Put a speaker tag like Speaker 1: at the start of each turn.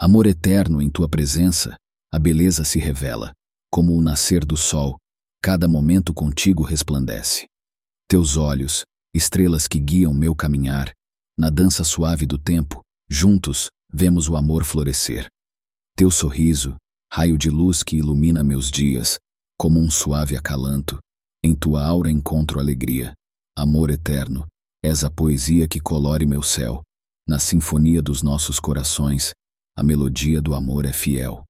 Speaker 1: Amor eterno em tua presença, a beleza se revela, como o nascer do sol, cada momento contigo resplandece. Teus olhos, estrelas que guiam meu caminhar, na dança suave do tempo, juntos, vemos o amor florescer. Teu sorriso, raio de luz que ilumina meus dias, como um suave acalanto, em tua aura encontro alegria. Amor eterno, és a poesia que colore meu céu. Na sinfonia dos nossos corações, a melodia do amor é fiel.